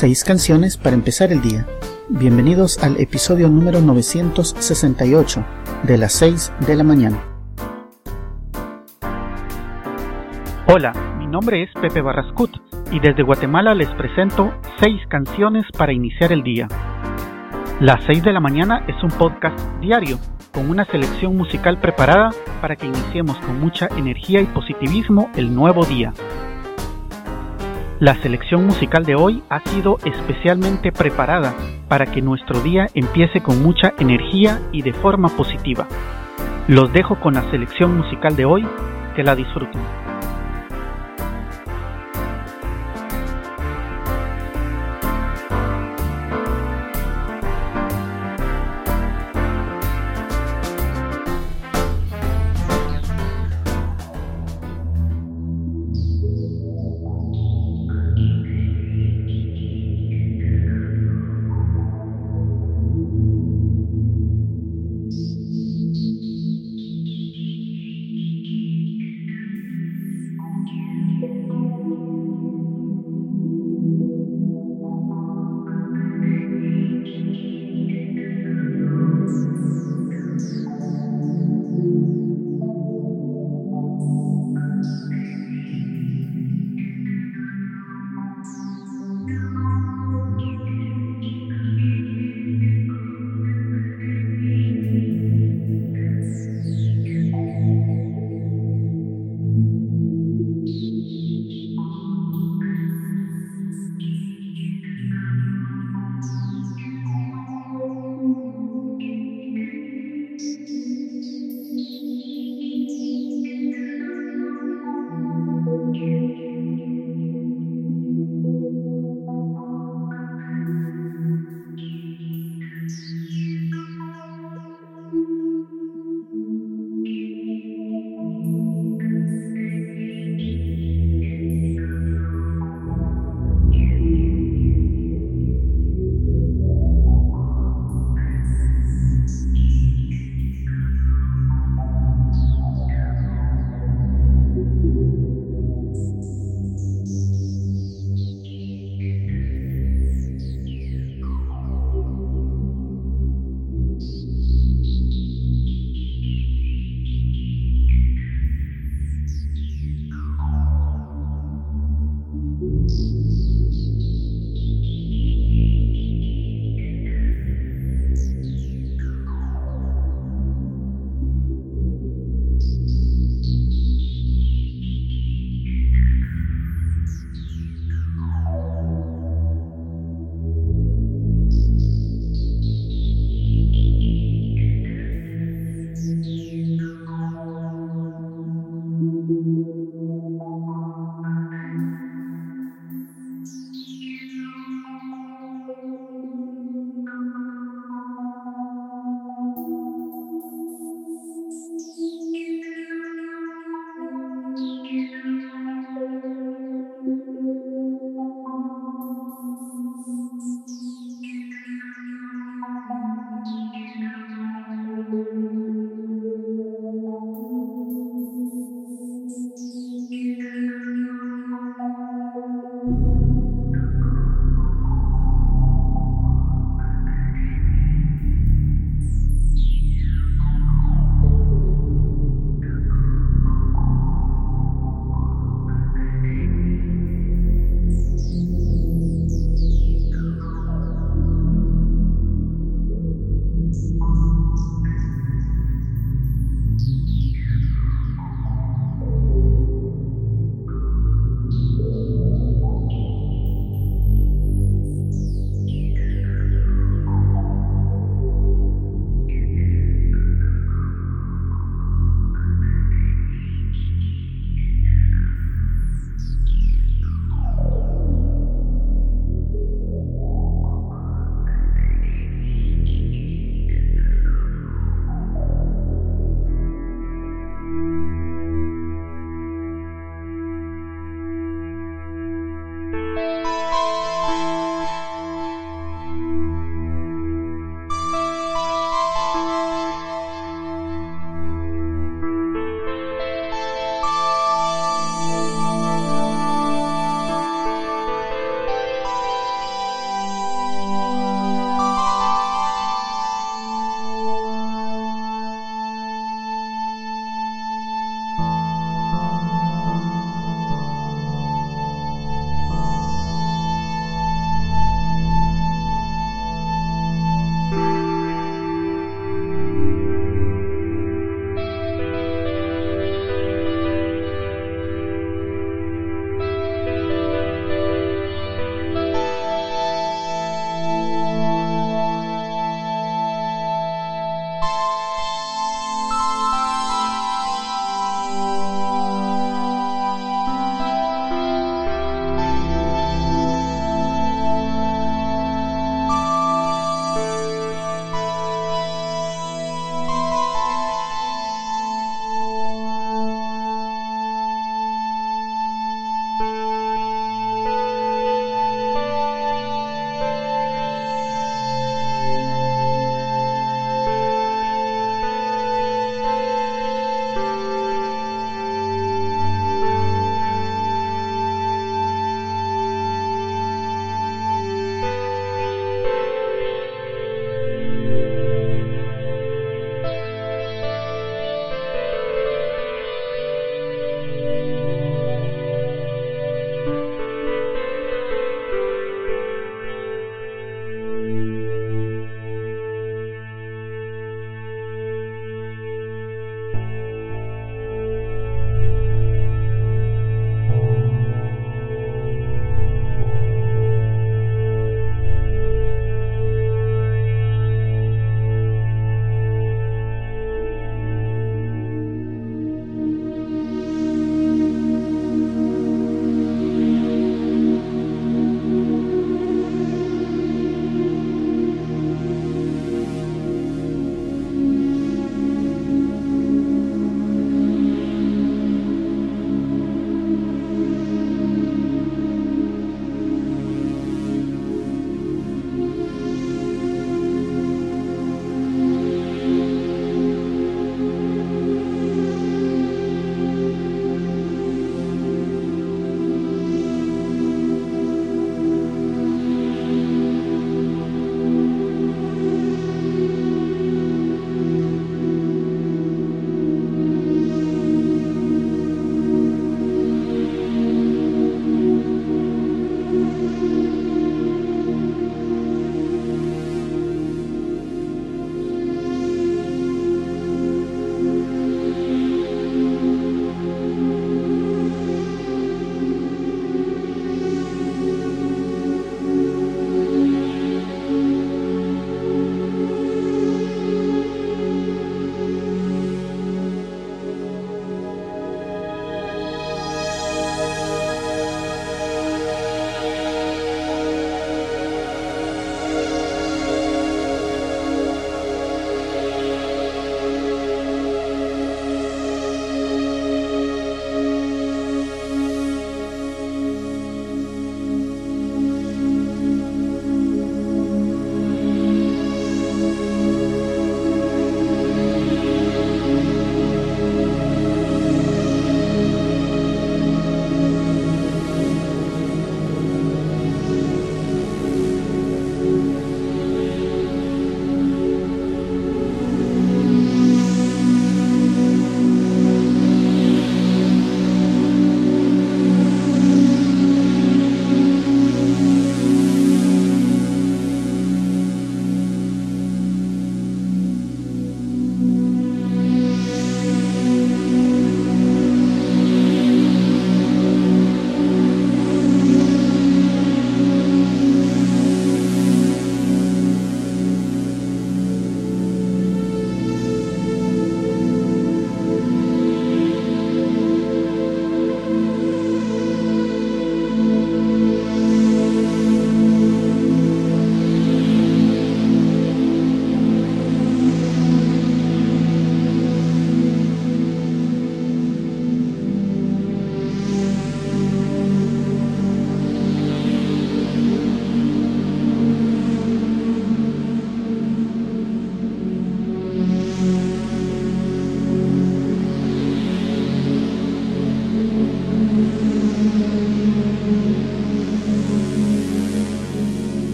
Seis canciones para empezar el día. Bienvenidos al episodio número 968 de las 6 de la mañana. Hola, mi nombre es Pepe Barrascut y desde Guatemala les presento seis canciones para iniciar el día. Las 6 de la mañana es un podcast diario con una selección musical preparada para que iniciemos con mucha energía y positivismo el nuevo día. La selección musical de hoy ha sido especialmente preparada para que nuestro día empiece con mucha energía y de forma positiva. Los dejo con la selección musical de hoy, que la disfruten.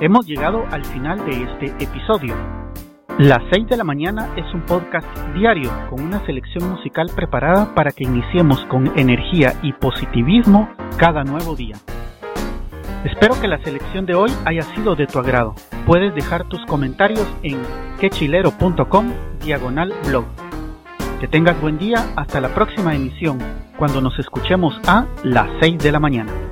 Hemos llegado al final de este episodio. Las 6 de la mañana es un podcast diario con una selección musical preparada para que iniciemos con energía y positivismo cada nuevo día. Espero que la selección de hoy haya sido de tu agrado. Puedes dejar tus comentarios en quechilero.com diagonal blog. Que tengas buen día hasta la próxima emisión, cuando nos escuchemos a las 6 de la mañana.